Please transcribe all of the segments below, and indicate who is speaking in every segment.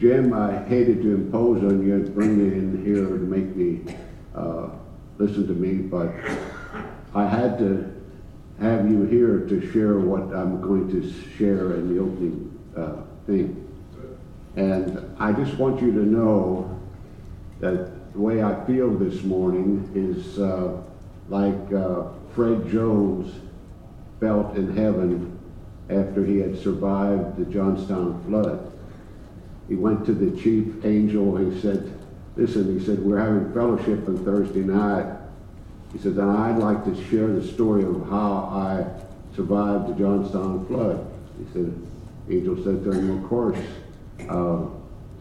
Speaker 1: Jim, I hated to impose on you and bring you in here to make me uh, listen to me, but I had to have you here to share what I'm going to share in the opening uh, thing. And I just want you to know that the way I feel this morning is uh, like uh, Fred Jones felt in heaven after he had survived the Johnstown flood. He went to the chief angel. He said, listen, he said, we're having fellowship on Thursday night. He said, and I'd like to share the story of how I survived the Johnstown flood. He said, angel said to him, of course, uh,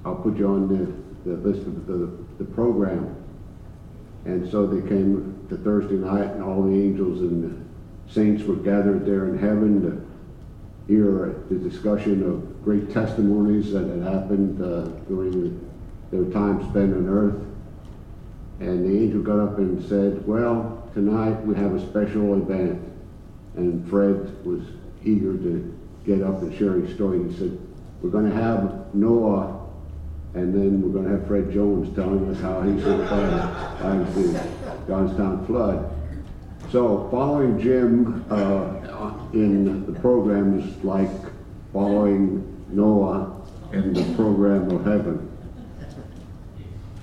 Speaker 1: I'll put you on the, the list of the, the program. And so they came to Thursday night, and all the angels and the saints were gathered there in heaven to hear the discussion of great testimonies that had happened uh, during their time spent on earth. And the angel got up and said, Well, tonight we have a special event. And Fred was eager to get up and share his story. He said, We're going to have Noah and then we're going to have Fred Jones telling us how he survived the Johnstown flood. So following Jim uh, in the program is like following Noah in the program of heaven.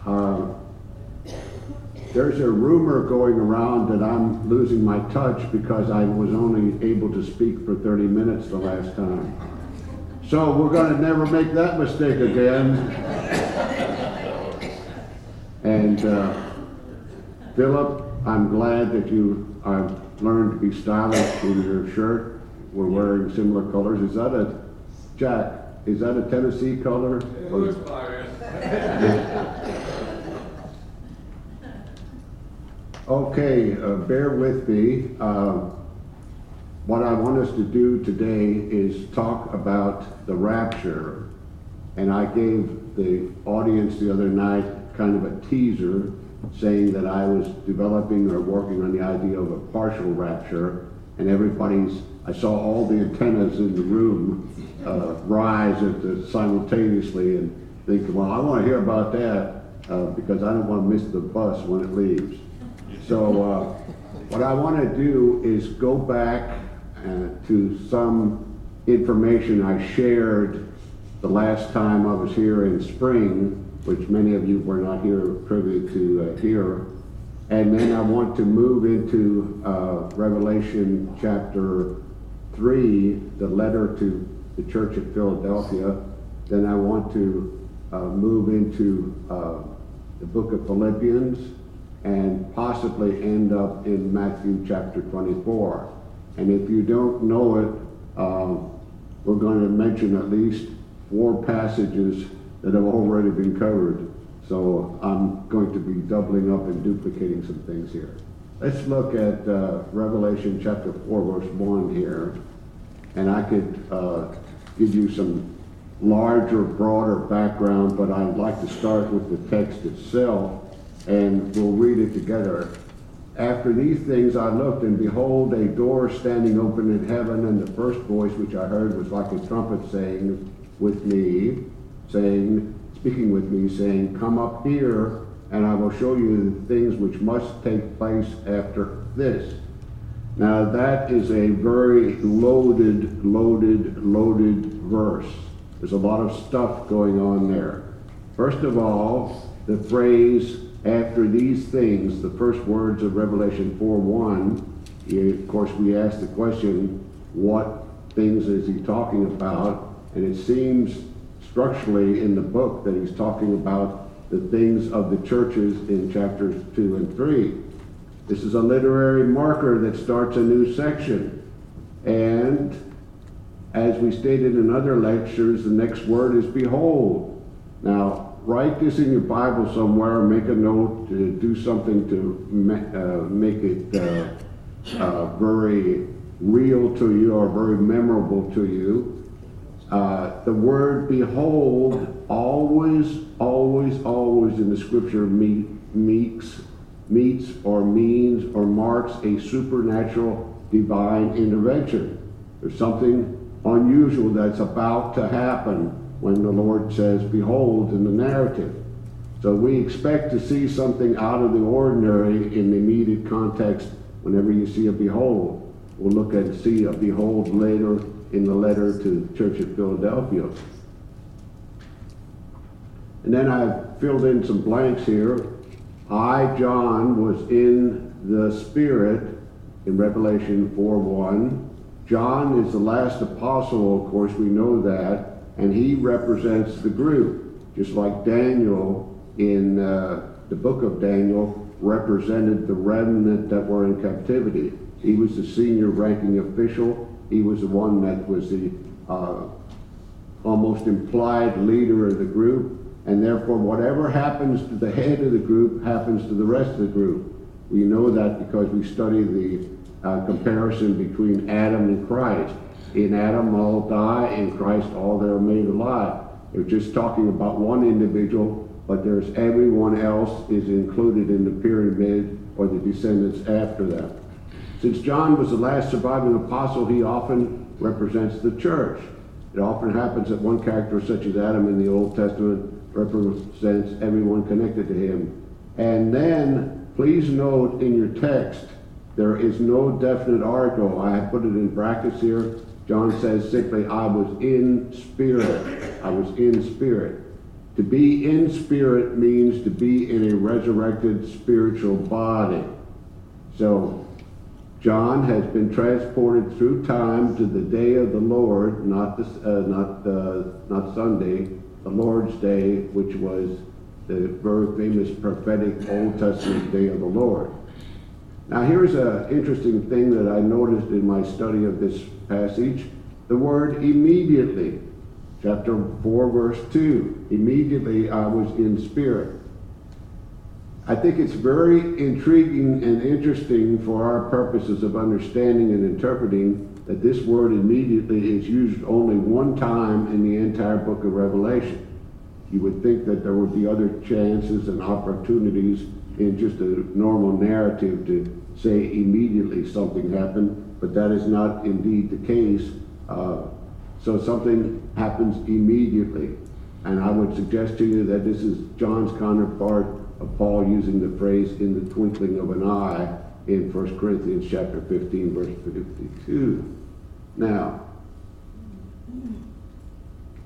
Speaker 1: Uh, there's a rumor going around that I'm losing my touch because I was only able to speak for 30 minutes the last time. So we're going to never make that mistake again. And uh, Philip, I'm glad that you have learned to be stylish in your shirt. We're wearing similar colors. Is that a Jack? Is that a Tennessee color?
Speaker 2: Like
Speaker 1: Okay, uh, bear with me. Uh, what I want us to do today is talk about the rapture. And I gave the audience the other night kind of a teaser saying that I was developing or working on the idea of a partial rapture. And everybody's, I saw all the antennas in the room uh, rise at the, simultaneously and think, well, I want to hear about that uh, because I don't want to miss the bus when it leaves. So uh, what I want to do is go back uh, to some information I shared the last time I was here in spring, which many of you were not here privy to uh, hear. And then I want to move into uh, Revelation chapter 3, the letter to the church of Philadelphia. Then I want to uh, move into uh, the book of Philippians and possibly end up in Matthew chapter 24. And if you don't know it, uh, we're going to mention at least four passages that have already been covered. So I'm going to be doubling up and duplicating some things here. Let's look at uh, Revelation chapter 4, verse 1 here. And I could uh, give you some larger, broader background, but I'd like to start with the text itself, and we'll read it together. After these things I looked, and behold, a door standing open in heaven, and the first voice which I heard was like a trumpet saying with me, saying, speaking with me, saying, Come up here, and I will show you the things which must take place after this. Now that is a very loaded, loaded, loaded verse. There's a lot of stuff going on there. First of all, the phrase after these things, the first words of Revelation 4 1, of course, we ask the question, what things is he talking about? And it seems structurally in the book that he's talking about the things of the churches in chapters 2 and 3. This is a literary marker that starts a new section. And as we stated in other lectures, the next word is behold. Now, write this in your Bible somewhere, make a note, to do something to uh, make it uh, uh, very real to you or very memorable to you. Uh, the word behold always, always, always in the scripture meet, meets, or means or marks a supernatural divine intervention. There's something unusual that's about to happen when the Lord says, Behold, in the narrative. So we expect to see something out of the ordinary in the immediate context whenever you see a behold. We'll look and see a behold later in the letter to the church at Philadelphia. And then I've filled in some blanks here. I, John, was in the Spirit in Revelation 4 1. John is the last apostle, of course, we know that, and he represents the group, just like Daniel in uh, the book of Daniel represented the remnant that were in captivity. He was the senior ranking official. He was the one that was the uh, almost implied leader of the group. And therefore, whatever happens to the head of the group happens to the rest of the group. We know that because we study the uh, comparison between Adam and Christ. In Adam, all die. In Christ, all that are made alive. They're just talking about one individual but there's everyone else is included in the pyramid or the descendants after them. Since John was the last surviving apostle, he often represents the church. It often happens that one character, such as Adam in the Old Testament, represents everyone connected to him. And then, please note in your text, there is no definite article. I have put it in brackets here. John says simply, I was in spirit. I was in spirit. To be in spirit means to be in a resurrected spiritual body. So, John has been transported through time to the day of the Lord, not this, uh, not uh, not Sunday, the Lord's day, which was the very famous prophetic Old Testament day of the Lord. Now, here's an interesting thing that I noticed in my study of this passage: the word immediately chapter 4, verse 2. Immediately I was in spirit. I think it's very intriguing and interesting for our purposes of understanding and interpreting that this word immediately is used only one time in the entire book of Revelation. You would think that there would be other chances and opportunities in just a normal narrative to say immediately something happened, but that is not indeed the case. Uh, so something happens immediately. And I would suggest to you that this is John's counterpart of Paul using the phrase in the twinkling of an eye in 1 Corinthians chapter 15, verse 52. Now,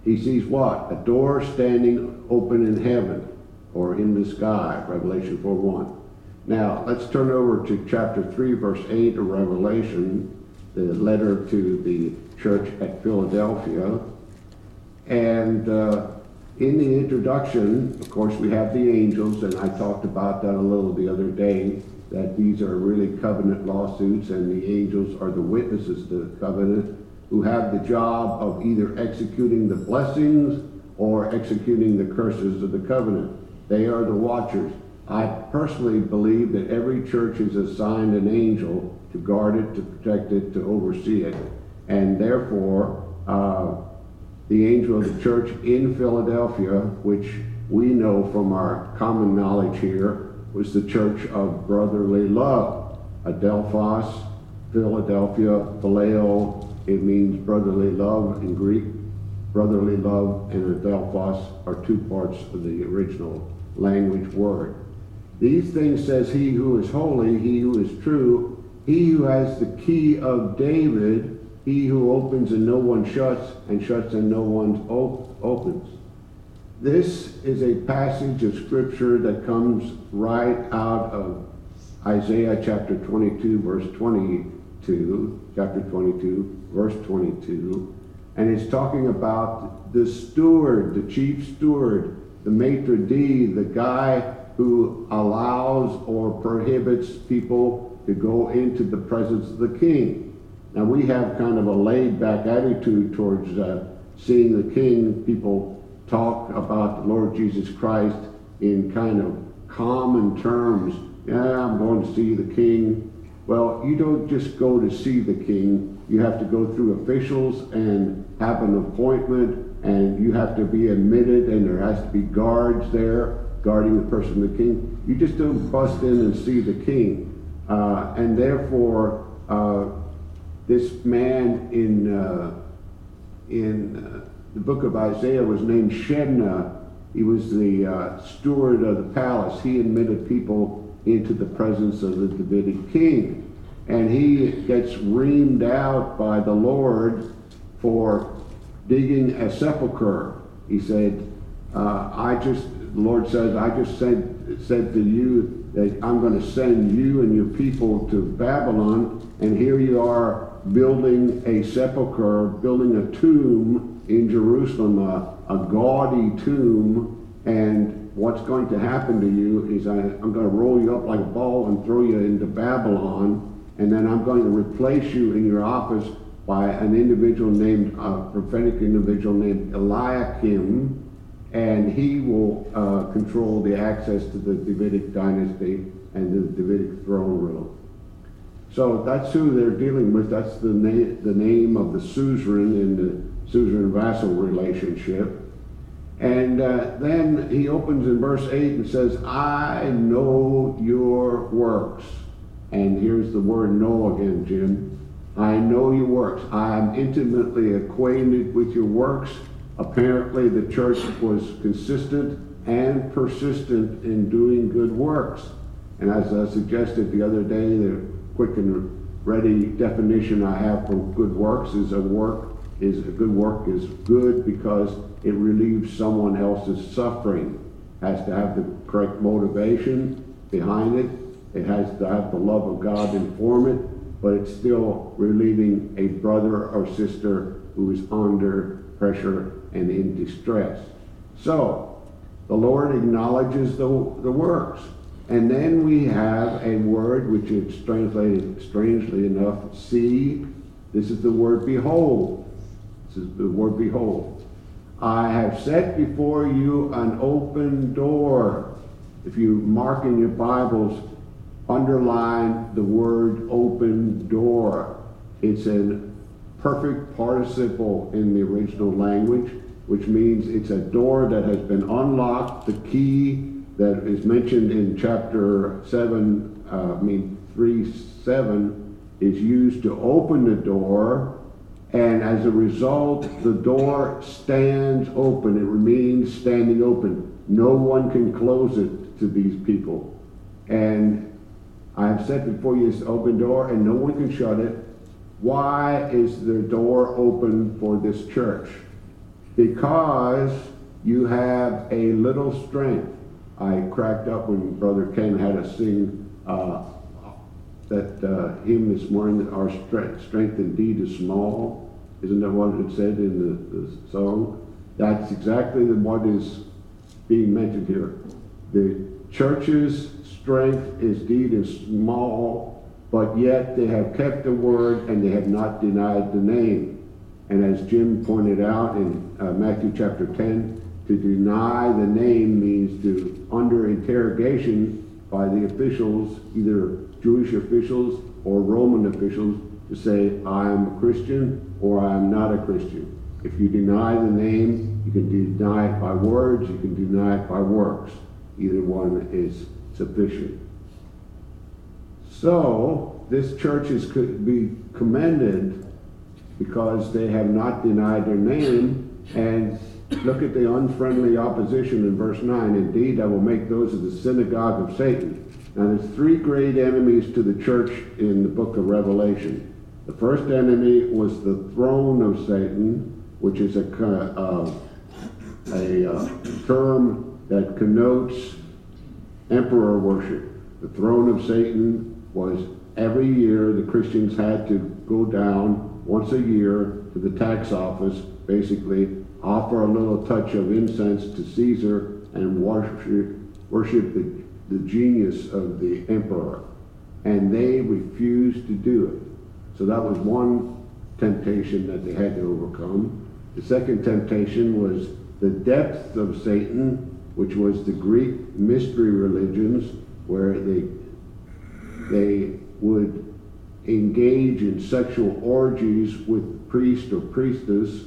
Speaker 1: he sees what? A door standing open in heaven or in the sky, Revelation 4 1. Now, let's turn over to chapter 3, verse 8 of Revelation, the letter to the church at Philadelphia. And uh, in the introduction, of course, we have the angels, and I talked about that a little the other day, that these are really covenant lawsuits, and the angels are the witnesses to the covenant who have the job of either executing the blessings or executing the curses of the covenant. They are the watchers. I personally believe that every church is assigned an angel to guard it, to protect it, to oversee it and therefore uh, the angel of the church in Philadelphia, which we know from our common knowledge here, was the church of brotherly love. Adelphos, Philadelphia, Phileo, it means brotherly love in Greek. Brotherly love and Adelphos are two parts of the original language word. These things says he who is holy, he who is true, he who has the key of David, he who opens and no one shuts, and shuts and no one op- opens. This is a passage of scripture that comes right out of Isaiah chapter 22, verse 22, chapter 22, verse 22. And it's talking about the steward, the chief steward, the maitre d', the guy who allows or prohibits people to go into the presence of the king. Now we have kind of a laid back attitude towards uh, seeing the King. People talk about the Lord Jesus Christ in kind of common terms. Yeah, I'm going to see the King. Well, you don't just go to see the King. You have to go through officials and have an appointment, and you have to be admitted, and there has to be guards there guarding the person of the King. You just don't bust in and see the King. Uh, and therefore, uh, this man in, uh, in uh, the book of Isaiah was named Shebna. He was the uh, steward of the palace. He admitted people into the presence of the Davidic king. And he gets reamed out by the Lord for digging a sepulchre. He said, uh, I just, the Lord says, I just said, said to you that I'm going to send you and your people to Babylon, and here you are building a sepulchre, building a tomb in Jerusalem, a, a gaudy tomb, and what's going to happen to you is I, I'm going to roll you up like a ball and throw you into Babylon, and then I'm going to replace you in your office by an individual named, a prophetic individual named Eliakim, and he will uh, control the access to the Davidic dynasty and the Davidic throne room. So that's who they're dealing with. That's the, na- the name of the suzerain in the suzerain vassal relationship. And uh, then he opens in verse 8 and says, I know your works. And here's the word know again, Jim. I know your works. I am intimately acquainted with your works. Apparently, the church was consistent and persistent in doing good works. And as I suggested the other day, the quick and ready definition I have for good works is a work is a good work is good because it relieves someone else's suffering. Has to have the correct motivation behind it. It has to have the love of God inform it, but it's still relieving a brother or sister who is under pressure and in distress. So, the Lord acknowledges the, the works. And then we have a word which is translated strangely enough, see. This is the word behold. This is the word behold. I have set before you an open door. If you mark in your Bibles, underline the word open door. It's a perfect participle in the original language, which means it's a door that has been unlocked. The key that is mentioned in chapter 7, uh, I mean 3 7, is used to open the door. And as a result, the door stands open. It remains standing open. No one can close it to these people. And I have set before you this open door, and no one can shut it. Why is the door open for this church? Because you have a little strength. I cracked up when Brother Ken had us sing uh, that uh, hymn this morning, that our strength, strength indeed is small. Isn't that what it said in the, the song? That's exactly what is being mentioned here. The church's strength is indeed is small, but yet they have kept the word and they have not denied the name. And as Jim pointed out in uh, Matthew chapter 10, to deny the name means to, under interrogation by the officials, either Jewish officials or Roman officials, to say, I am a Christian or I am not a Christian. If you deny the name, you can deny it by words, you can deny it by works. Either one is sufficient. So, this church is to be commended because they have not denied their name and Look at the unfriendly opposition in verse 9. Indeed, I will make those of the synagogue of Satan. Now, there's three great enemies to the church in the book of Revelation. The first enemy was the throne of Satan, which is a, uh, a uh, term that connotes emperor worship. The throne of Satan was every year the Christians had to go down once a year to the tax office, basically offer a little touch of incense to Caesar, and worship, worship the, the genius of the emperor. And they refused to do it. So that was one temptation that they had to overcome. The second temptation was the depth of Satan, which was the Greek mystery religions, where they, they would engage in sexual orgies with priest or priestess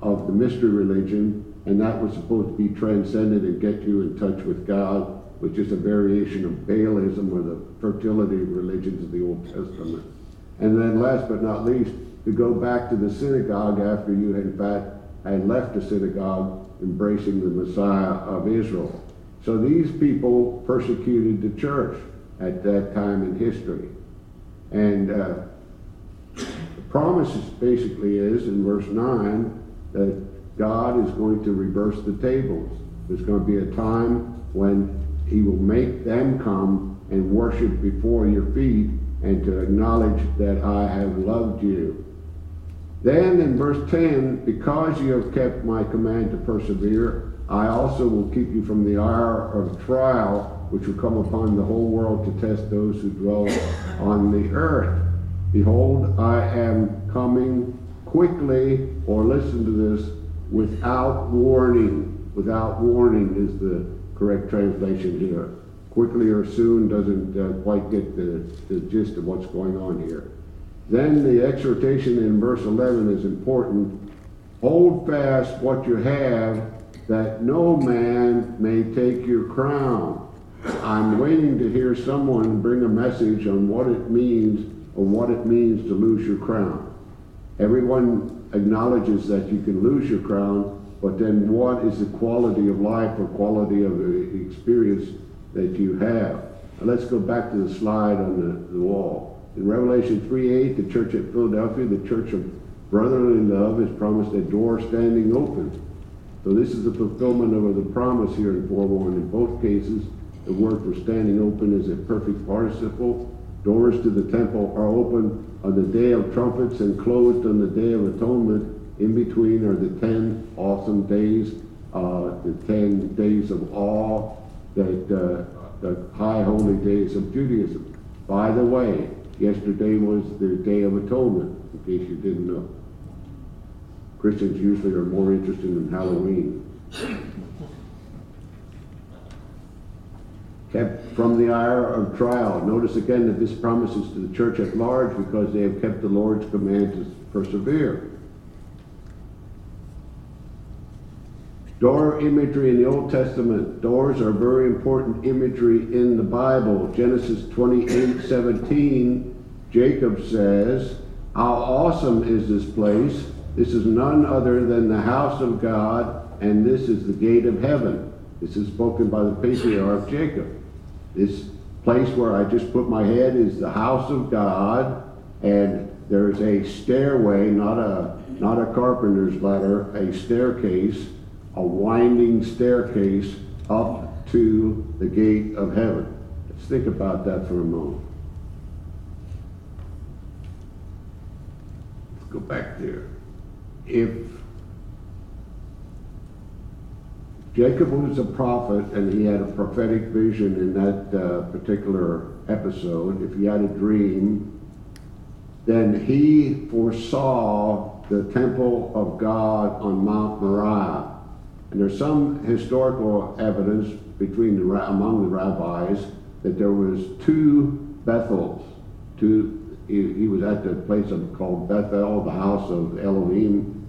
Speaker 1: of the mystery religion, and that was supposed to be transcended and get you in touch with God, which is a variation of Baalism or the fertility religions of the Old Testament. And then last but not least, to go back to the synagogue after you had in fact had left the synagogue, embracing the Messiah of Israel. So these people persecuted the church at that time in history. And uh, the promise basically is in verse 9 that God is going to reverse the tables. There's going to be a time when he will make them come and worship before your feet and to acknowledge that I have loved you. Then in verse 10, because you have kept my command to persevere, I also will keep you from the hour of trial which will come upon the whole world to test those who dwell on the earth. Behold, I am coming quickly, or listen to this, without warning. Without warning is the correct translation here. Quickly or soon doesn't uh, quite get the, the gist of what's going on here. Then the exhortation in verse 11 is important. Hold fast what you have, that no man may take your crown. I'm waiting to hear someone bring a message on what it means or what it means to lose your crown. Everyone acknowledges that you can lose your crown, but then what is the quality of life or quality of experience that you have? Let's go back to the slide on the, the wall. In Revelation 3.8, the church at Philadelphia, the church of brotherly love, is promised a door standing open. So this is the fulfillment of the promise here in 4.1. In both cases, the word for standing open is a perfect participle. Doors to the temple are open on the day of trumpets and closed on the day of atonement. In between are the ten awesome days, uh, the ten days of awe, that uh, the high holy days of Judaism. By the way, yesterday was the Day of Atonement, in case you didn't know. Christians usually are more interested in Halloween. kept from the hour of trial. Notice again that this promises to the church at large because they have kept the Lord's command to persevere. Door imagery in the Old Testament. Doors are very important imagery in the Bible. Genesis 28 17, Jacob says, How awesome is this place! This is none other than the house of God, and this is the gate of heaven. This is spoken by the patriarch Jacob. This place where I just put my head is the house of God, and there's a stairway, not a not a carpenter's ladder, a staircase, a winding staircase up to the gate of heaven. Let's think about that for a moment. Let's go back there. If Jacob was a prophet and he had a prophetic vision in that uh, particular episode. If he had a dream, then he foresaw the temple of God on Mount Moriah. And there's some historical evidence between the, among the rabbis that there was two Bethels. Two, he, he was at the place of, called Bethel, the house of Elohim.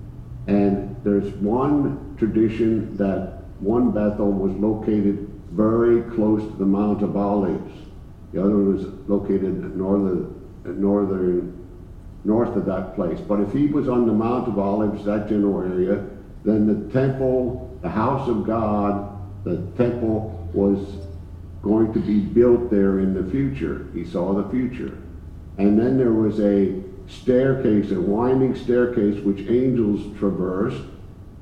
Speaker 1: And there's one tradition that one Bethel was located very close to the Mount of Olives. The other was located northern, northern, north of that place. But if he was on the Mount of Olives, that general area, then the temple, the house of God, the temple was going to be built there in the future. He saw the future. And then there was a staircase, a winding staircase, which angels traversed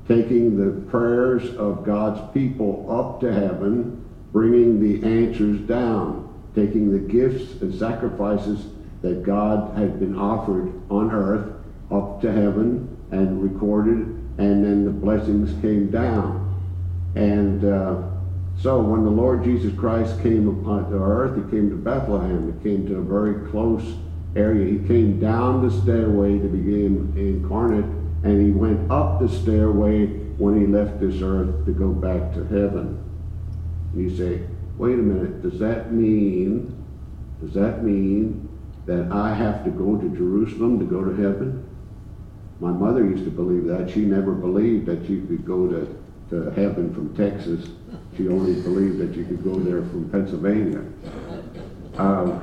Speaker 1: taking the prayers of God's people up to heaven, bringing the answers down, taking the gifts and sacrifices that God had been offered on earth up to heaven and recorded, and then the blessings came down. And uh, so when the Lord Jesus Christ came upon the earth, he came to Bethlehem. He came to a very close area. He came down the stairway to become incarnate and he went up the stairway when he left this earth to go back to heaven. You say, wait a minute, does that mean, does that mean that I have to go to Jerusalem to go to heaven? My mother used to believe that. She never believed that you could go to, to heaven from Texas. She only believed that you could go there from Pennsylvania. Um,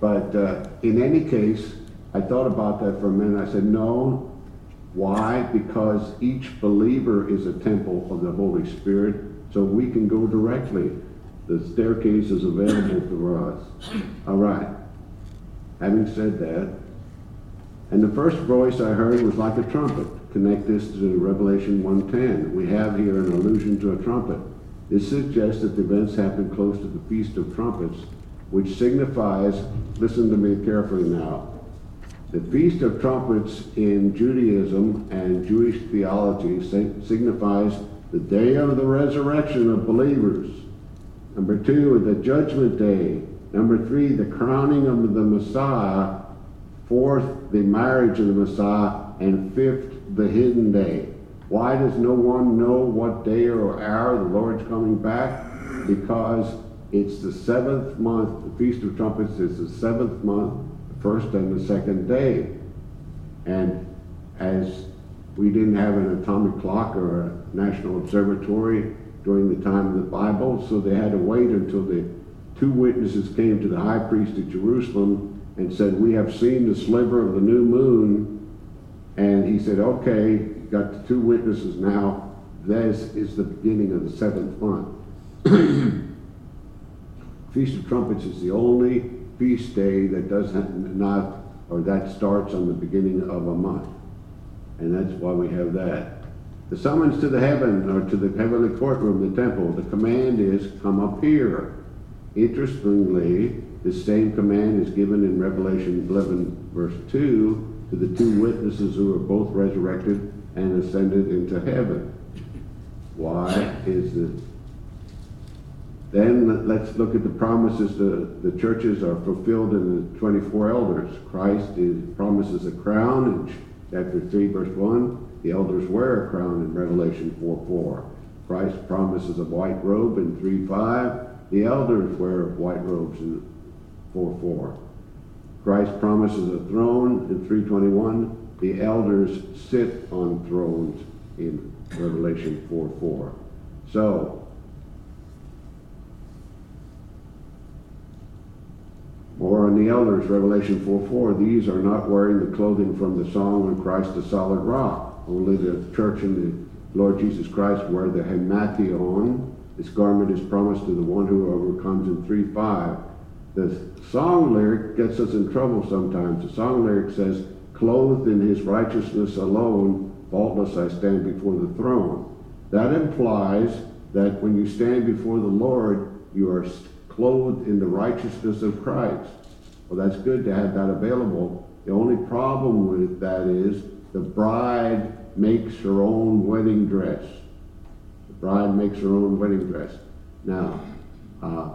Speaker 1: but uh, in any case, I thought about that for a minute. I said, no, Why? Because each believer is a temple of the Holy Spirit, so we can go directly. The staircase is available for us. All right. Having said that, and the first voice I heard was like a trumpet. Connect this to Revelation 1.10. We have here an allusion to a trumpet. This suggests that the events happen close to the Feast of Trumpets, which signifies, listen to me carefully now, the Feast of Trumpets in Judaism and Jewish theology signifies the day of the resurrection of believers. Number two, the judgment day. Number three, the crowning of the Messiah. Fourth, the marriage of the Messiah. And fifth, the hidden day. Why does no one know what day or hour the Lord's coming back? Because it's the seventh month. The Feast of Trumpets is the seventh month first and the second day. And as we didn't have an atomic clock or a national observatory during the time of the Bible, so they had to wait until the two witnesses came to the high priest at Jerusalem and said, We have seen the sliver of the new moon. And he said, Okay, got the two witnesses now. This is the beginning of the seventh month. Feast of Trumpets is the only feast day that does not, or that starts on the beginning of a month. And that's why we have that. The summons to the heaven, or to the heavenly courtroom, the temple, the command is, come up here. Interestingly, the same command is given in Revelation 11, verse 2, to the two witnesses who are both resurrected and ascended into heaven. Why is this? Then let's look at the promises. The, the churches are fulfilled in the 24 elders. Christ is, promises a crown in chapter 3, verse 1. The elders wear a crown in Revelation 4 4. Christ promises a white robe in 3 5. The elders wear white robes in 4 4. Christ promises a throne in 321. The elders sit on thrones in Revelation 4 4. So, Or on the elders, Revelation 4 4, these are not wearing the clothing from the song on Christ the solid rock. Only the church and the Lord Jesus Christ wear the himation. This garment is promised to the one who overcomes in 3 5. The song lyric gets us in trouble sometimes. The song lyric says, Clothed in his righteousness alone, faultless I stand before the throne. That implies that when you stand before the Lord, you are clothed in the righteousness of Christ. Well, that's good to have that available. The only problem with that is the bride makes her own wedding dress. The bride makes her own wedding dress. Now, uh,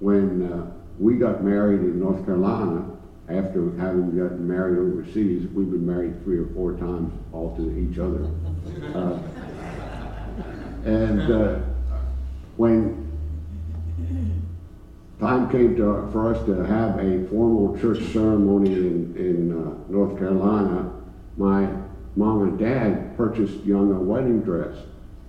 Speaker 1: when uh, we got married in North Carolina, after having gotten married overseas, we've been married three or four times all to each other. Uh, and uh, when time came to, for us to have a formal church ceremony in, in uh, North Carolina, my mom and dad purchased Young a wedding dress.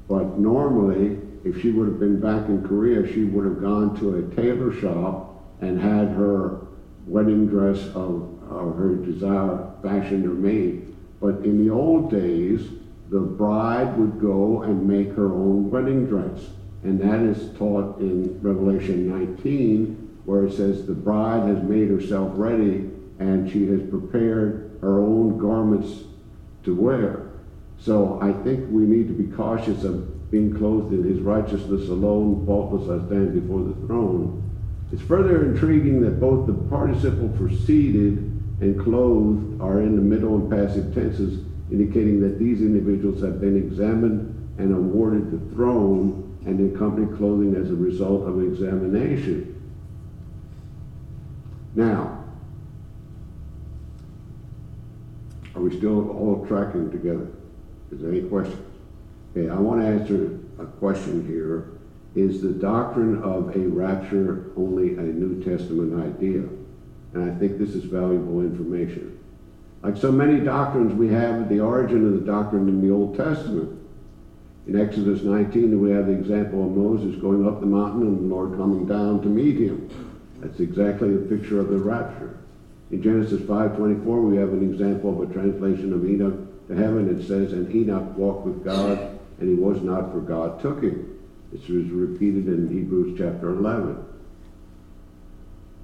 Speaker 1: But normally, if she would have been back in Korea, she would have gone to a tailor shop and had her wedding dress of, of her desire fashioned or made. But in the old days, the bride would go and make her own wedding dress. And that is taught in Revelation 19, where it says, The bride has made herself ready, and she has prepared her own garments to wear. So I think we need to be cautious of being clothed in his righteousness alone, faultless I stand before the throne. It's further intriguing that both the participle seated and clothed are in the middle and passive tenses, indicating that these individuals have been examined and awarded the throne and in company clothing as a result of examination. Now, are we still all tracking together? Is there any questions? Okay, I want to answer a question here. Is the doctrine of a rapture only a New Testament idea? And I think this is valuable information. Like so many doctrines, we have the origin of the doctrine in the Old Testament. In Exodus 19, we have the example of Moses going up the mountain and the Lord coming down to meet him. That's exactly the picture of the rapture. In Genesis 5.24, we have an example of a translation of Enoch to heaven, it says, and Enoch walked with God, and he was not, for God took him. This was repeated in Hebrews chapter 11.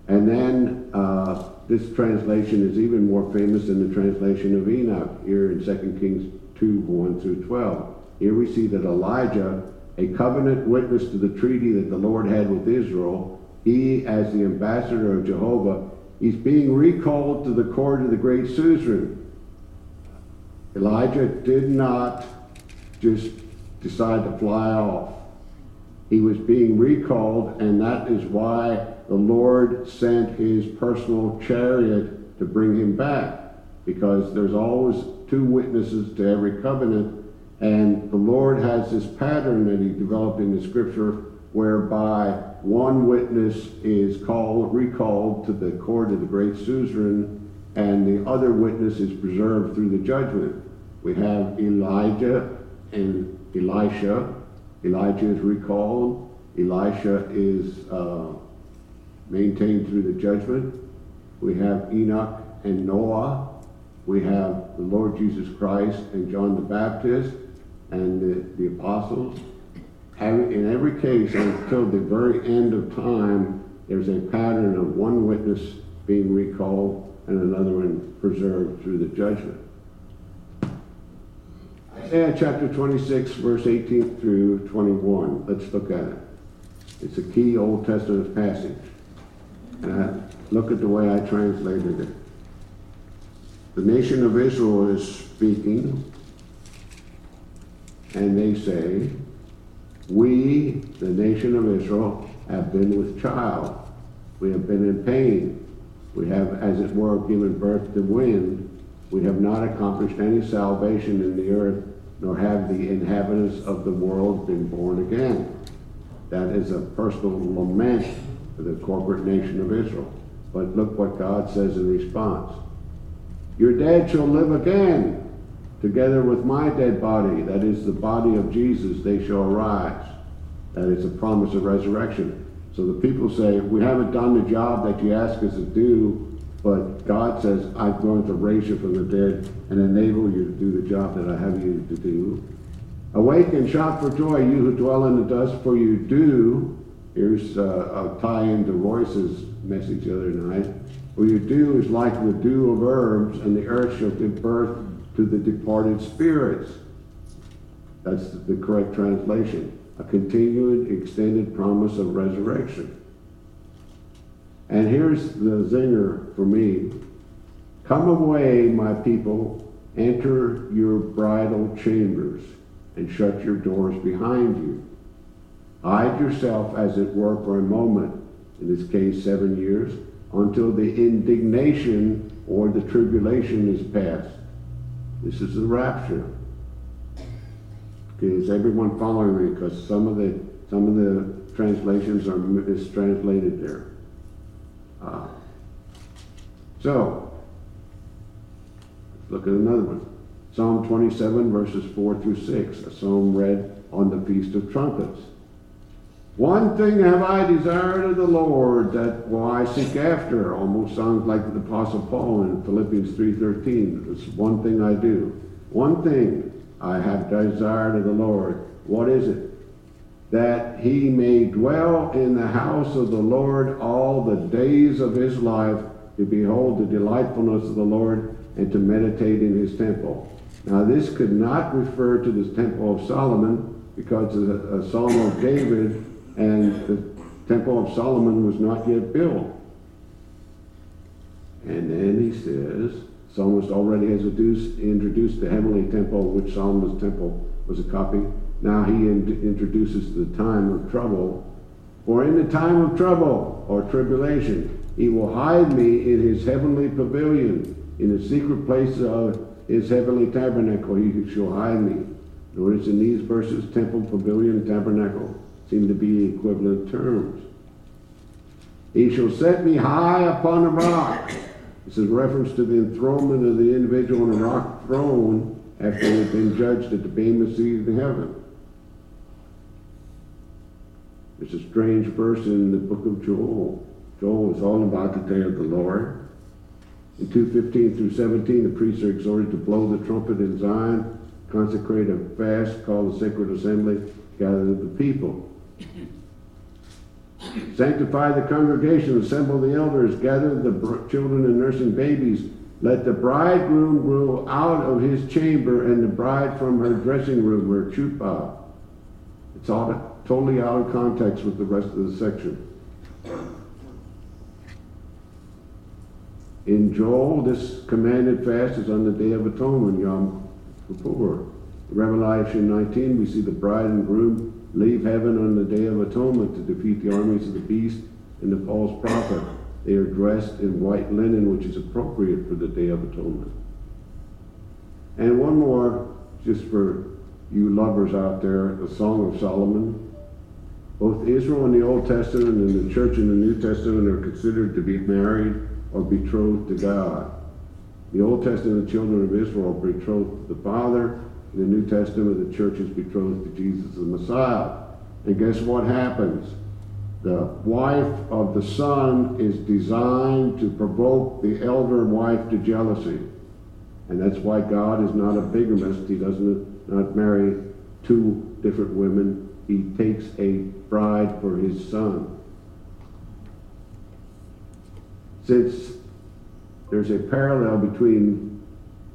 Speaker 1: And then uh, this translation is even more famous than the translation of Enoch here in 2 Kings 2 1 through 12. Here we see that Elijah, a covenant witness to the treaty that the Lord had with Israel, he, as the ambassador of Jehovah, he's being recalled to the court of the great suzerain. Elijah did not just decide to fly off. He was being recalled, and that is why the Lord sent his personal chariot to bring him back. Because there's always two witnesses to every covenant, and the Lord has this pattern that he developed in the scripture whereby one witness is called, recalled to the court of the great suzerain, and the other witness is preserved through the judgment. We have Elijah and Elisha. Elijah is recalled. Elisha is uh, maintained through the judgment. We have Enoch and Noah. We have the Lord Jesus Christ and John the Baptist and the, the apostles. In every case, until the very end of time, there's a pattern of one witness being recalled and another one preserved through the judgment. Isaiah chapter 26, verse 18 through 21. Let's look at it. It's a key Old Testament passage. And I look at the way I translated it. The nation of Israel is speaking, and they say, We, the nation of Israel, have been with child. We have been in pain. We have, as it were, given birth to wind. We have not accomplished any salvation in the earth, nor have the inhabitants of the world been born again. That is a personal lament for the corporate nation of Israel. But look what God says in response. Your dead shall live again. Together with my dead body, that is the body of Jesus, they shall arise. That is a promise of resurrection. So the people say, We haven't done the job that you asked us to do, but God says, I'm going to raise you from the dead and enable you to do the job that I have you to do. Awake and shout for joy, you who dwell in the dust, for you do. Here's uh, a tie into Royce's message the other night. For you do is like the dew of herbs, and the earth shall give birth to the departed spirits. That's the correct translation. A continued, extended promise of resurrection. And here's the zinger for me. Come away, my people, enter your bridal chambers, and shut your doors behind you. Hide yourself, as it were, for a moment, in this case, seven years, until the indignation or the tribulation is past. This is the rapture. Okay, is everyone following me? Because some of the some of the translations are mistranslated there. Uh, so, look at another one. Psalm 27, verses 4 through 6, a psalm read on the Feast of Trumpets. One thing have I desired of the Lord that will I seek after. Almost sounds like the Apostle Paul in Philippians 3.13. It's one thing I do. One thing I have desired of the Lord. What is it? That he may dwell in the house of the Lord all the days of his life, to behold the delightfulness of the Lord, and to meditate in his temple. Now this could not refer to the temple of Solomon, because a, a Psalm of David and the Temple of Solomon was not yet built. And then he says, Psalmist already has introduced the heavenly temple, which Solomon's temple was a copy. Now he in introduces the time of trouble. For in the time of trouble or tribulation, he will hide me in his heavenly pavilion, in the secret place of his heavenly tabernacle. He shall hide me. Notice in these verses, temple, pavilion, tabernacle seem to be equivalent terms. He shall set me high upon a rock. This is reference to the enthronement of the individual on a rock throne after he had been judged at the Bema seat in heaven. There's a strange verse in the book of Joel. Joel is all about the day of the Lord. In 2:15 through 17, the priests are exhorted to blow the trumpet in Zion, consecrate a fast, call the sacred assembly, gather the people. Sanctify the congregation, assemble the elders, gather the children and nursing babies. Let the bridegroom go out of his chamber and the bride from her dressing room, her chuppah. It's all totally out of context with the rest of the section. In Joel, this commanded fast is on the Day of Atonement, Yom Kippur. Revelation 19, we see the bride and groom leave heaven on the Day of Atonement to defeat the armies of the beast and the false prophet. They are dressed in white linen, which is appropriate for the Day of Atonement. And one more, just for you lovers out there, the Song of Solomon. Both Israel in the Old Testament and the church in the New Testament are considered to be married or betrothed to God. The Old Testament, children of Israel are betrothed to the Father. In the New Testament, the church is betrothed to Jesus the Messiah. And guess what happens? The wife of the son is designed to provoke the elder wife to jealousy. And that's why God is not a bigamist. He doesn't not marry two different women. He takes a bride for his son. Since there's a parallel between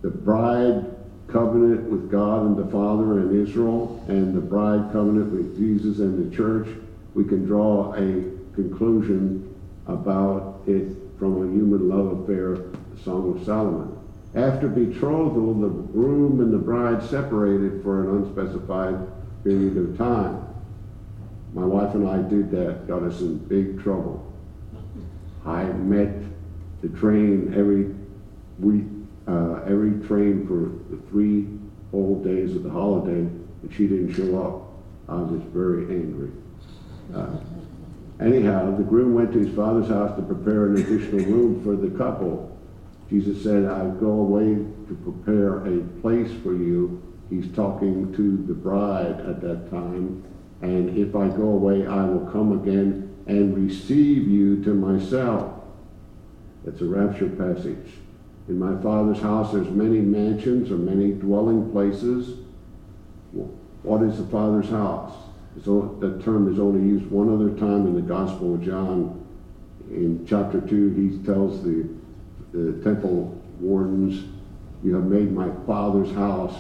Speaker 1: the bride covenant with God and the Father and Israel and the bride covenant with Jesus and the church, we can draw a conclusion about it from a human love affair, the Song of Solomon. After betrothal, the groom and the bride separated for an unspecified period of time. My wife and I did that, got us in big trouble. I met the train every week, uh, every train for the three whole days of the holiday, and she didn't show up. I was very angry. Uh, anyhow, the groom went to his father's house to prepare an additional room for the couple. Jesus said, I go away to prepare a place for you. He's talking to the bride at that time. And if I go away, I will come again and receive you to myself. It's a rapture passage. In my Father's house, there's many mansions or many dwelling places. What is the Father's house? So that term is only used one other time in the Gospel of John. In chapter 2, he tells the, the temple wardens, You have made my Father's house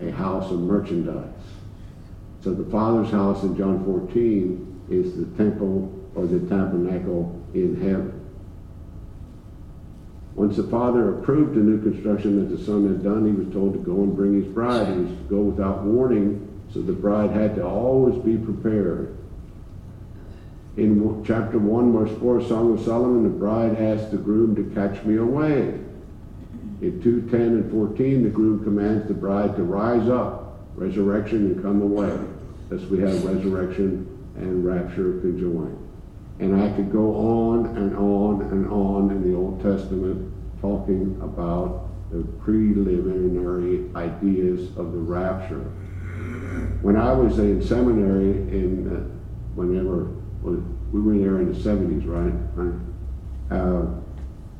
Speaker 1: a house of merchandise. So the Father's house in John 14 is the temple or the tabernacle in heaven. Once the Father approved the new construction that the Son had done, he was told to go and bring his bride. He was to go without warning so the bride had to always be prepared. In chapter 1, verse 4, Song of Solomon, the bride asked the groom to catch me away. In 2, 10, and 14, the groom commands the bride to rise up, resurrection, and come away. Thus we have resurrection and rapture conjoined. And I could go on and on and on in the Old Testament talking about the preliminary ideas of the rapture when I was in seminary in uh, whenever we were there in the 70s, right? right? Uh,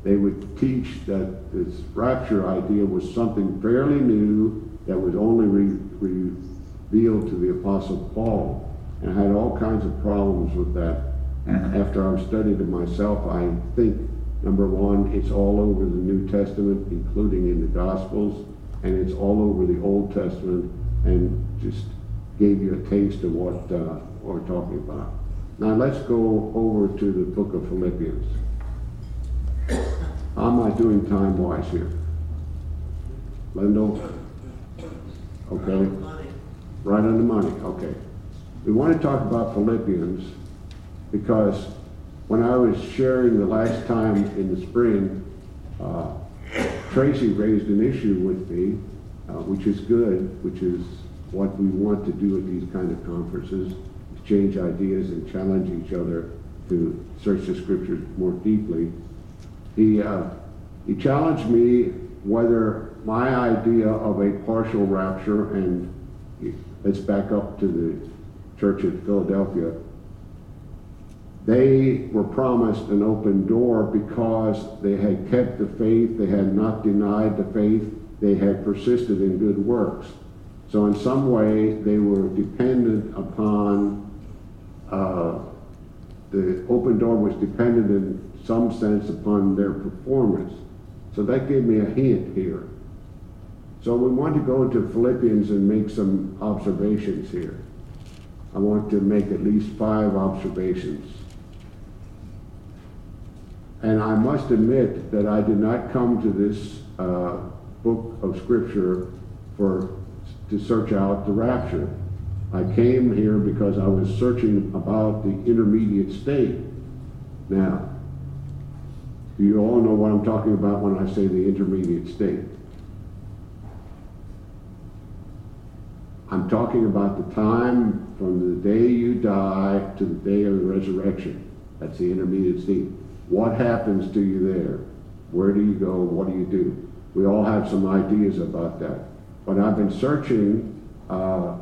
Speaker 1: they would teach that this rapture idea was something fairly new that was only re- revealed to the Apostle Paul. And I had all kinds of problems with that. Mm-hmm. After I've studied it myself, I think, number one, it's all over the New Testament, including in the Gospels, and it's all over the Old Testament, and just gave you a taste of what uh, we're talking about. Now let's go over to the book of Philippians. How am I doing time wise here? Lindell? Okay. Right on the money, okay. We want to talk about Philippians because when I was sharing the last time in the spring, uh, Tracy raised an issue with me, uh, which is good, which is what we want to do at these kind of conferences, exchange ideas and challenge each other to search the scriptures more deeply. He, uh, he challenged me whether my idea of a partial rapture, and let's back up to the church at Philadelphia. they were promised an open door because they had kept the faith, they had not denied the faith, they had persisted in good works. So in some way, they were dependent upon, uh, the open door was dependent in some sense upon their performance. So that gave me a hint here. So we want to go into Philippians and make some observations here. I want to make at least five observations. And I must admit that I did not come to this uh, book of Scripture for to search out the rapture. I came here because I was searching about the intermediate state. Now, you all know what I'm talking about when I say the intermediate state? I'm talking about the time from the day you die to the day of the resurrection. That's the intermediate state. What happens to you there? Where do you go? What do you do? We all have some ideas about that. But I've been searching uh,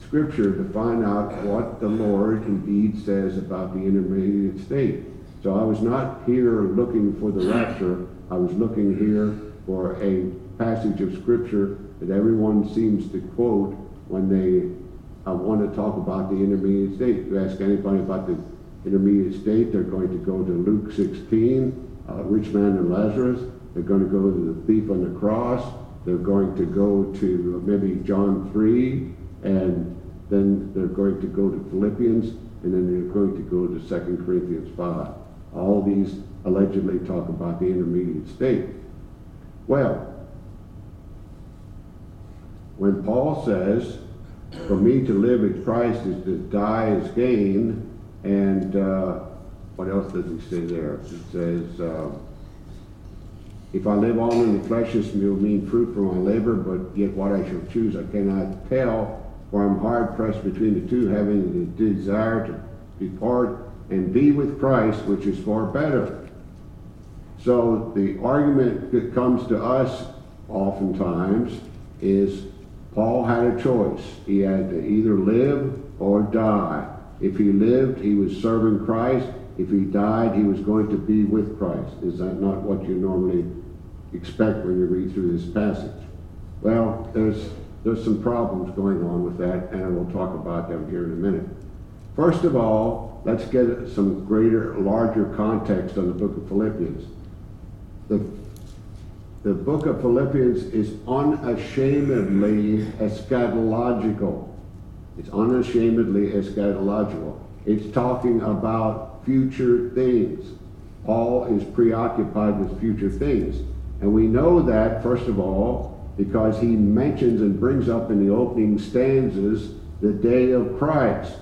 Speaker 1: Scripture to find out what the Lord indeed says about the intermediate state. So I was not here looking for the rapture. I was looking here for a passage of Scripture that everyone seems to quote when they uh, want to talk about the intermediate state. You ask anybody about the intermediate state, they're going to go to Luke 16, uh, rich man and Lazarus. They're going to go to the thief on the cross. They're going to go to maybe John 3, and then they're going to go to Philippians, and then they're going to go to 2 Corinthians 5. All these allegedly talk about the intermediate state. Well, when Paul says, for me to live as Christ is to die as gain, and uh, what else does he say there? It says, uh, if I live on in the flesh, this will mean fruit for my labor, but yet what I shall choose I cannot tell, for I'm hard pressed between the two, having the desire to depart and be with Christ, which is far better. So the argument that comes to us oftentimes is Paul had a choice. He had to either live or die. If he lived, he was serving Christ. If he died, he was going to be with Christ. Is that not what you normally expect when you read through this passage? Well, there's, there's some problems going on with that, and we'll talk about them here in a minute. First of all, let's get some greater, larger context on the book of Philippians. The, the book of Philippians is unashamedly eschatological. It's unashamedly eschatological. It's talking about future things. Paul is preoccupied with future things. And we know that, first of all, because he mentions and brings up in the opening stanzas the day of Christ.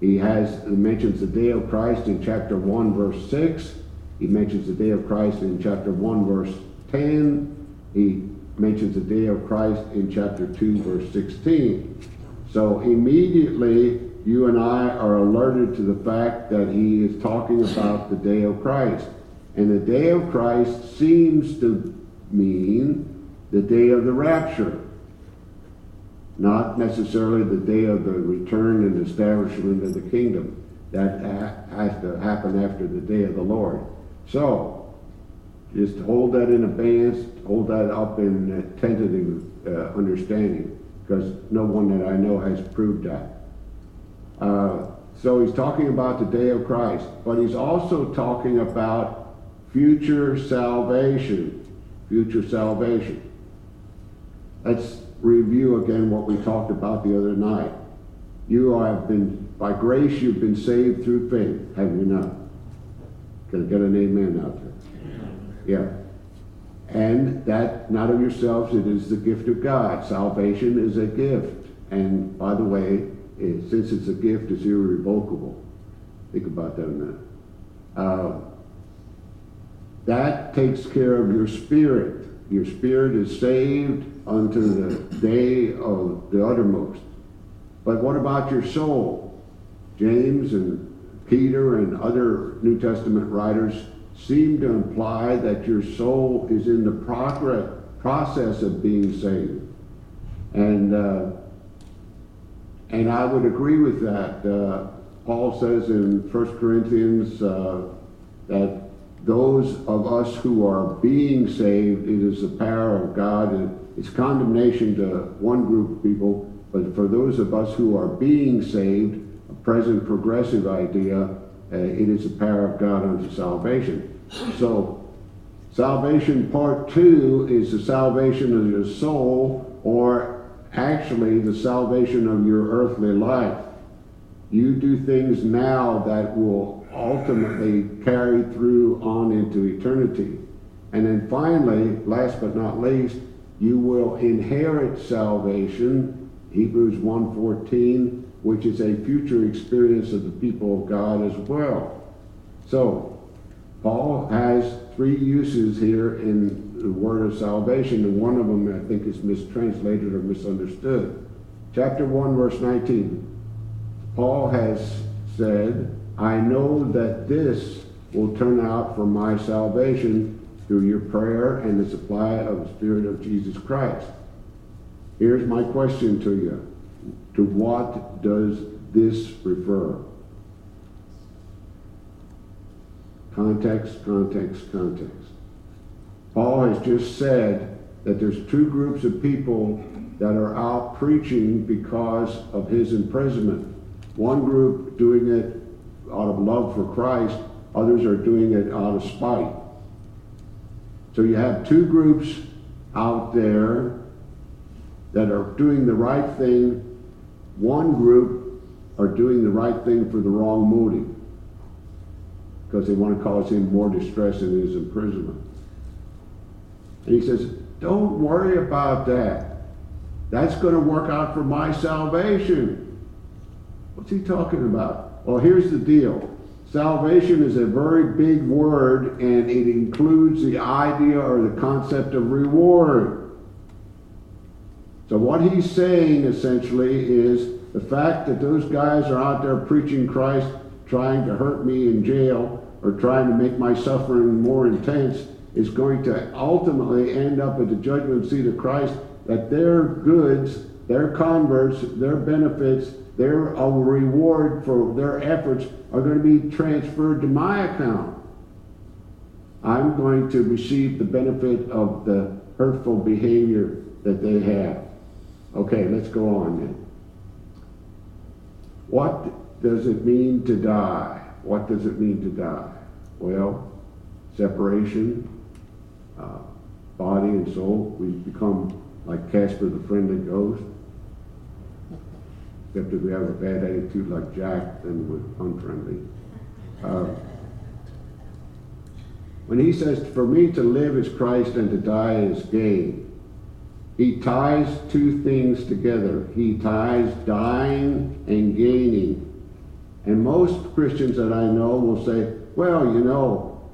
Speaker 1: He has he mentions the day of Christ in chapter 1, verse 6. He mentions the day of Christ in chapter 1, verse 10. He mentions the day of Christ in chapter 2, verse 16. So immediately you and I are alerted to the fact that he is talking about the day of Christ. And the day of Christ seems to mean the day of the rapture, not necessarily the day of the return and establishment of the kingdom. That has to happen after the day of the Lord. So, just hold that in abeyance, hold that up in tentative uh, understanding because no one that I know has proved that. Uh, so he's talking about the day of Christ, but he's also talking about future salvation. Future salvation. Let's review again what we talked about the other night. You have been, by grace, you've been saved through faith, have you not? Can I get an amen out there? Yeah. And that not of yourselves, it is the gift of God. Salvation is a gift. And by the way, it, since it's a gift, it's irrevocable. Think about that a minute. Uh, that takes care of your spirit. Your spirit is saved unto the day of the uttermost. But what about your soul? James and Peter and other New Testament writers seem to imply that your soul is in the progress, process of being saved. And, uh, and I would agree with that. Uh, Paul says in 1 Corinthians uh, that those of us who are being saved, it is the power of God. It's condemnation to one group of people, but for those of us who are being saved, a present progressive idea, uh, it is the power of God unto salvation. So, salvation part two is the salvation of your soul, or actually the salvation of your earthly life. You do things now that will ultimately carry through on into eternity. And then finally, last but not least, you will inherit salvation, Hebrews 1.14, which is a future experience of the people of God as well. So, Paul has three uses here in the word of salvation, and one of them I think is mistranslated or misunderstood. Chapter 1, verse 19. Paul has said, I know that this will turn out for my salvation through your prayer and the supply of the Spirit of Jesus Christ. Here's my question to you. To what does this refer? Context, context, context. Paul has just said that there's two groups of people that are out preaching because of his imprisonment. One group doing it out of love for Christ, others are doing it out of spite. So you have two groups out there that are doing the right thing. One group are doing the right thing for the wrong motive because they want to cause him more distress in his imprisonment. And he says, Don't worry about that. That's going to work out for my salvation. What's he talking about? Well, here's the deal Salvation is a very big word and it includes the idea or the concept of reward. So, what he's saying essentially is the fact that those guys are out there preaching Christ, trying to hurt me in jail or trying to make my suffering more intense is going to ultimately end up at the judgment seat of Christ that their goods, their converts, their benefits, their reward for their efforts are going to be transferred to my account. I'm going to receive the benefit of the hurtful behavior that they have. Okay, let's go on then. What does it mean to die? What does it mean to die? Well, separation, uh, body and soul. We become like Casper the Friendly Ghost. Except if we have a bad attitude like Jack, then we're unfriendly. Uh, when he says, For me to live is Christ and to die is gain, he ties two things together. He ties dying and gaining. And most Christians that I know will say, Well, you know,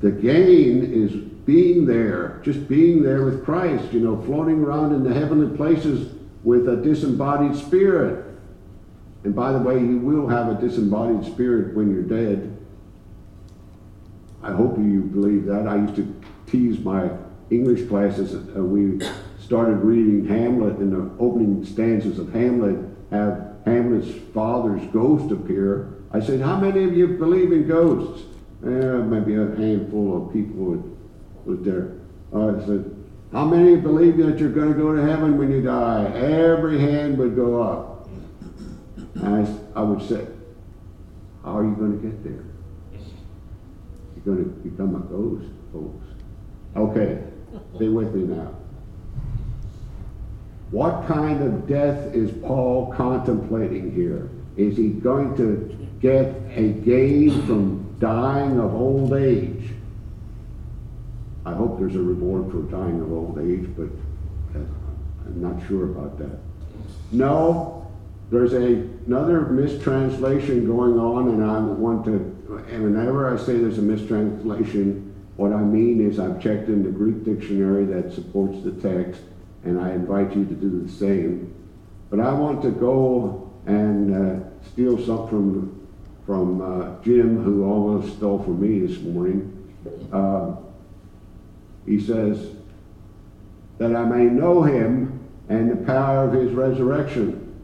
Speaker 1: the gain is being there, just being there with Christ, you know, floating around in the heavenly places with a disembodied spirit. And by the way, you will have a disembodied spirit when you're dead. I hope you believe that. I used to tease my English classes. Uh, we started reading Hamlet, and the opening stanzas of Hamlet have Hamlet's father's ghost appear. I said, How many of you believe in ghosts? Eh, maybe a handful of people was there. I said, how many believe that you're going to go to heaven when you die? Every hand would go up. And I, I would say, how are you going to get there? You're going to become a ghost, folks. Okay, stay with me now. What kind of death is Paul contemplating here? Is he going to get a gain from dying of old age? I hope there's a reward for dying of old age, but I'm not sure about that. No, there's a, another mistranslation going on, and I want to, and whenever I say there's a mistranslation, what I mean is I've checked in the Greek dictionary that supports the text, and I invite you to do the same. But I want to go and uh, steal something from, from uh, Jim, who almost stole from me this morning. Uh, he says, that I may know him and the power of his resurrection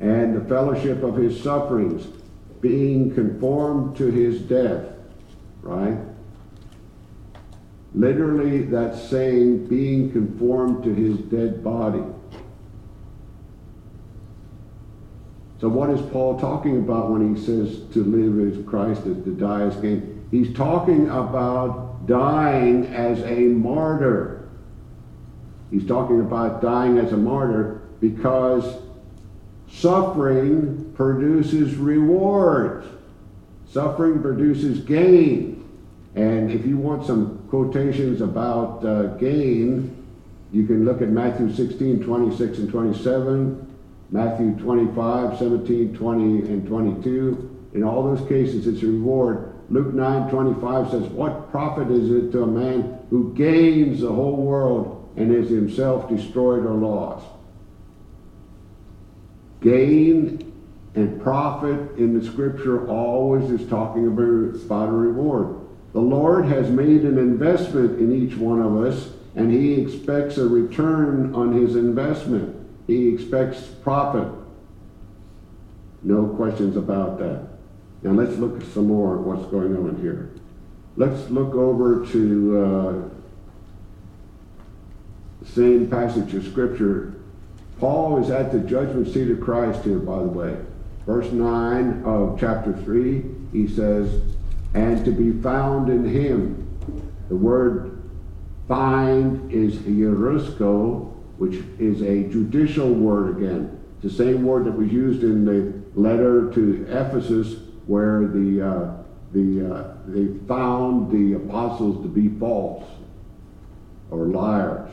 Speaker 1: and the fellowship of his sufferings, being conformed to his death, right? Literally, that's saying being conformed to his dead body. So, what is Paul talking about when he says to live as Christ is to die as gain? He's talking about dying as a martyr. He's talking about dying as a martyr because suffering produces rewards. Suffering produces gain. And if you want some quotations about uh, gain, you can look at Matthew 16, 26 and 27, Matthew 25, 17, 20 and 22. In all those cases, it's reward. Luke 9, 25 says, What profit is it to a man who gains the whole world and is himself destroyed or lost? Gain and profit in the scripture always is talking about a reward. The Lord has made an investment in each one of us, and He expects a return on His investment. He expects profit. No questions about that. Now let's look some more at what's going on here. Let's look over to uh, the same passage of Scripture. Paul is at the judgment seat of Christ here, by the way. Verse 9 of chapter 3, he says, and to be found in him. The word find is heurisko, which is a judicial word again. It's the same word that was used in the letter to Ephesus where the, uh, the, uh, they found the apostles to be false or liars.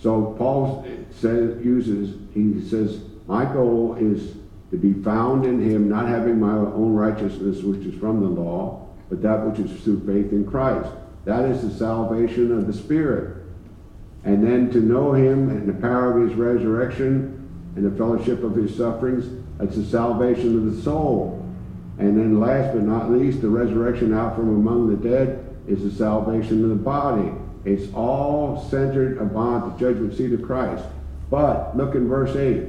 Speaker 1: So Paul says, uses, he says, my goal is to be found in him, not having my own righteousness, which is from the law, but that which is through faith in Christ. That is the salvation of the Spirit. And then to know him and the power of his resurrection and the fellowship of his sufferings, that's the salvation of the soul. And then last but not least, the resurrection out from among the dead is the salvation of the body. It's all centered upon the judgment seat of Christ. But look in verse 8.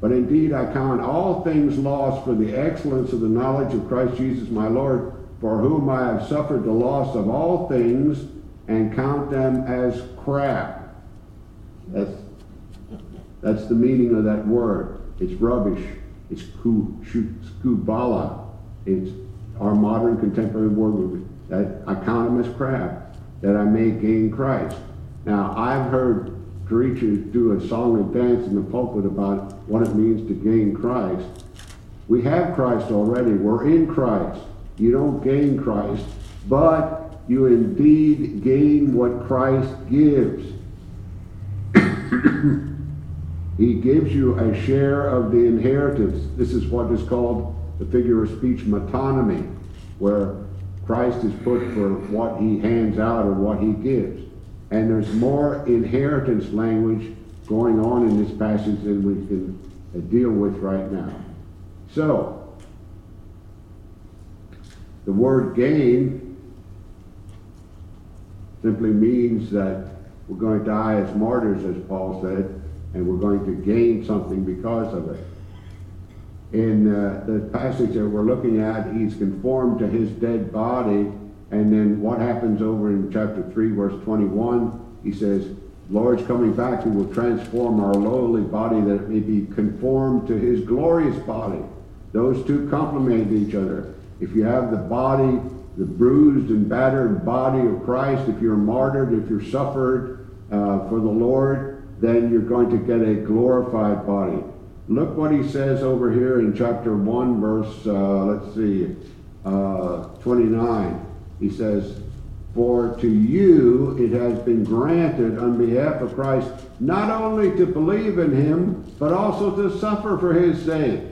Speaker 1: But indeed I count all things lost for the excellence of the knowledge of Christ Jesus my Lord, for whom I have suffered the loss of all things, and count them as crap. That's, that's the meaning of that word. It's rubbish. It's Kubala. It's our modern contemporary word. Movement. That I count them as crap, that I may gain Christ. Now, I've heard preachers do a song and dance in the pulpit about what it means to gain Christ. We have Christ already. We're in Christ. You don't gain Christ, but you indeed gain what Christ gives. he gives you a share of the inheritance. This is what is called the figure of speech metonymy, where Christ is put for what he hands out or what he gives. And there's more inheritance language going on in this passage than we can uh, deal with right now. So, the word gain simply means that we're going to die as martyrs, as Paul said, and we're going to gain something because of it. In uh, the passage that we're looking at, he's conformed to his dead body and then what happens over in chapter 3, verse 21? He says, Lord's coming back, he will transform our lowly body that it may be conformed to his glorious body. Those two complement each other. If you have the body, the bruised and battered body of Christ, if you're martyred, if you're suffered uh, for the Lord, then you're going to get a glorified body. Look what he says over here in chapter 1, verse, uh, let's see, uh, 29. He says, For to you it has been granted on behalf of Christ not only to believe in him, but also to suffer for his sake.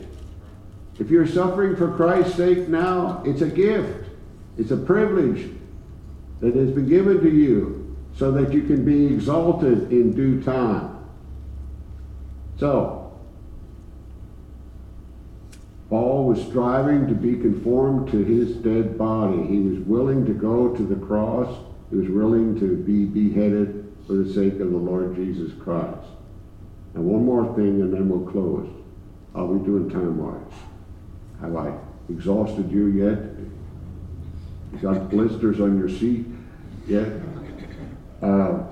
Speaker 1: If you're suffering for Christ's sake now, it's a gift. It's a privilege that has been given to you so that you can be exalted in due time. So, Paul was striving to be conformed to his dead body. He was willing to go to the cross. He was willing to be beheaded for the sake of the Lord Jesus Christ. And one more thing, and then we'll close. Are we doing time-wise? Have I exhausted you yet? You got blisters on your seat yet? Uh,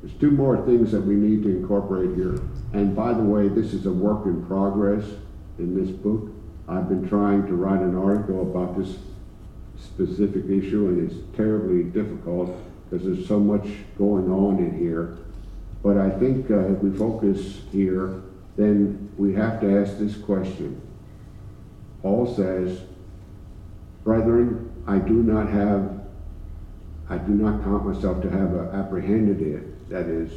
Speaker 1: there's two more things that we need to incorporate here. And by the way, this is a work in progress in this book. I've been trying to write an article about this specific issue, and it's terribly difficult because there's so much going on in here. But I think uh, if we focus here, then we have to ask this question. Paul says, Brethren, I do not have, I do not count myself to have apprehended it, that is,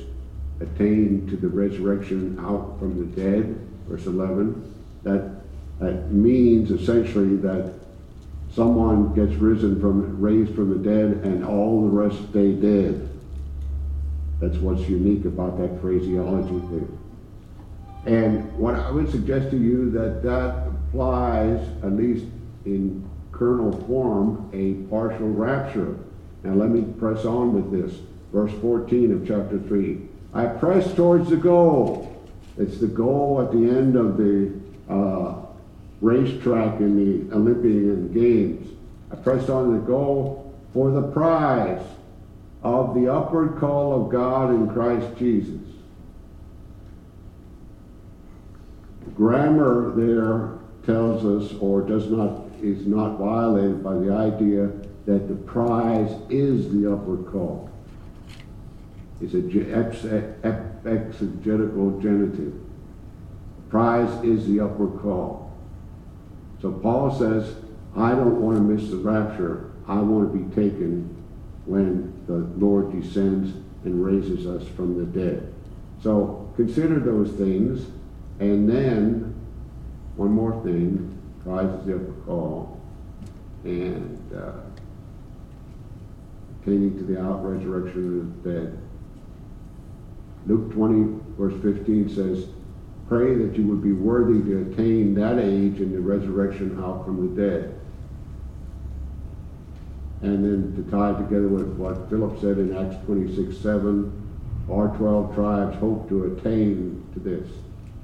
Speaker 1: attained to the resurrection out from the dead, verse 11. That, that means essentially that someone gets risen from, raised from the dead, and all the rest stay dead. That's what's unique about that phraseology there. And what I would suggest to you that that applies, at least in kernel form, a partial rapture. Now let me press on with this. Verse 14 of chapter 3. I press towards the goal. It's the goal at the end of the uh, racetrack in the Olympian Games. I press on the goal for the prize of the upward call of God in Christ Jesus. Grammar there tells us, or does not, is not violated by the idea that the prize is the upward call. It's a exegetical genitive. Prize is the upward call. So Paul says, I don't want to miss the rapture. I want to be taken when the Lord descends and raises us from the dead. So consider those things, and then one more thing, prize is the upper call, and uh, attaining to the out resurrection of the dead. Luke 20, verse 15 says, Pray that you would be worthy to attain that age in the resurrection out from the dead. And then to tie it together with what Philip said in Acts 26, 7, our 12 tribes hope to attain to this.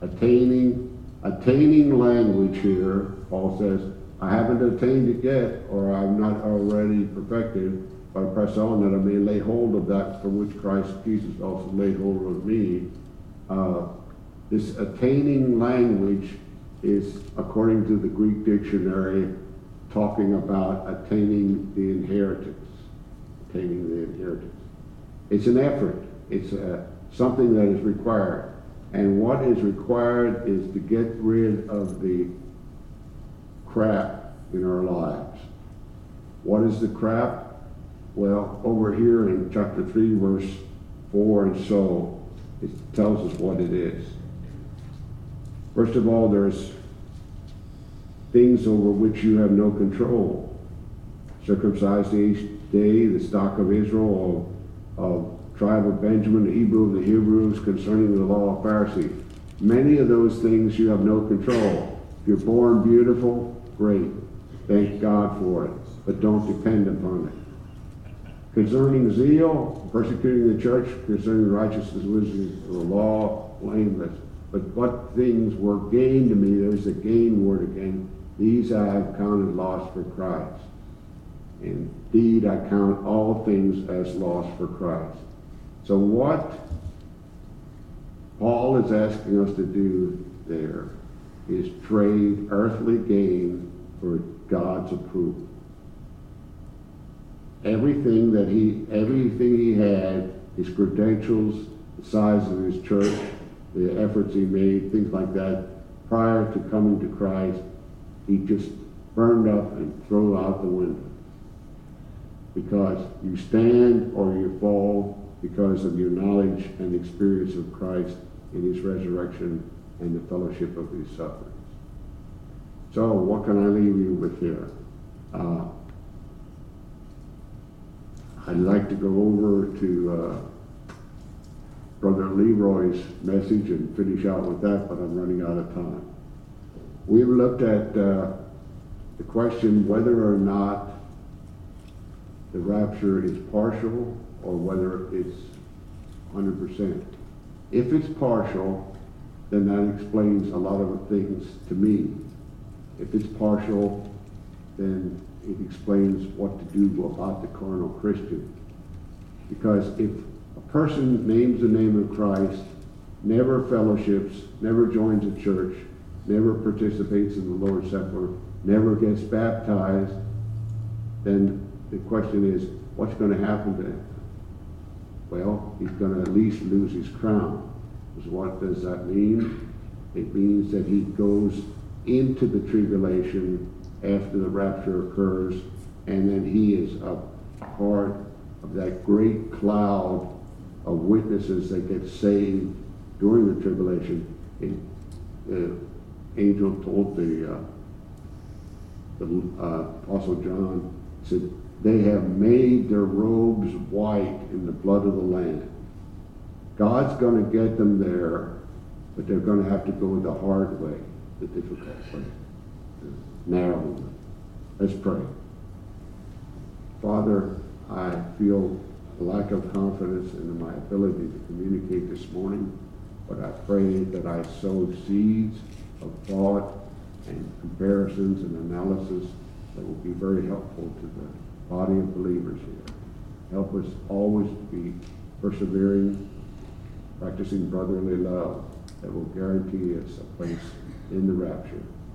Speaker 1: Attaining, attaining language here, Paul says, I haven't attained it yet, or I'm not already perfected, I press on that I may lay hold of that for which Christ Jesus also laid hold of me. Uh, this attaining language is, according to the Greek dictionary, talking about attaining the inheritance. Attaining the inheritance. It's an effort. It's a, something that is required. And what is required is to get rid of the crap in our lives. What is the crap? Well, over here in chapter 3, verse 4 and so, it tells us what it is. First of all, there's things over which you have no control. Circumcised each day, the stock of Israel, of, of tribe of Benjamin, the Hebrew of the Hebrews, concerning the law of Pharisee. Many of those things you have no control. If you're born beautiful, great. Thank God for it. But don't depend upon it. Concerning zeal, persecuting the church, concerning righteousness, wisdom, the law, blameless. But what things were gained to me, there's a gain word again, these I have counted loss for Christ. Indeed, I count all things as loss for Christ. So what Paul is asking us to do there is trade earthly gain for God's approval. Everything that he, everything he had, his credentials, the size of his church, the efforts he made, things like that, prior to coming to Christ, he just burned up and threw out the window. Because you stand or you fall because of your knowledge and experience of Christ in his resurrection and the fellowship of his sufferings. So, what can I leave you with here? Uh, I'd like to go over to uh, Brother Leroy's message and finish out with that, but I'm running out of time. We've looked at uh, the question whether or not the rapture is partial or whether it's 100%. If it's partial, then that explains a lot of things to me. If it's partial, then it explains what to do about the carnal Christian. Because if a person names the name of Christ, never fellowships, never joins a church, never participates in the Lord's Supper, never gets baptized, then the question is, what's going to happen to him? Well, he's going to at least lose his crown. So what does that mean? It means that he goes into the tribulation after the rapture occurs, and then he is a part of that great cloud of witnesses that get saved during the tribulation. And the angel told the, uh, the uh, Apostle John, said, they have made their robes white in the blood of the Lamb. God's going to get them there, but they're going to have to go the hard way, the difficult way, way. Let's pray. Father, I feel a lack of confidence in my ability to communicate this morning, but I pray that I sow seeds of thought and comparisons and analysis that will be very helpful to the body of believers here. Help us always be persevering, practicing brotherly love that will guarantee us a place in the rapture.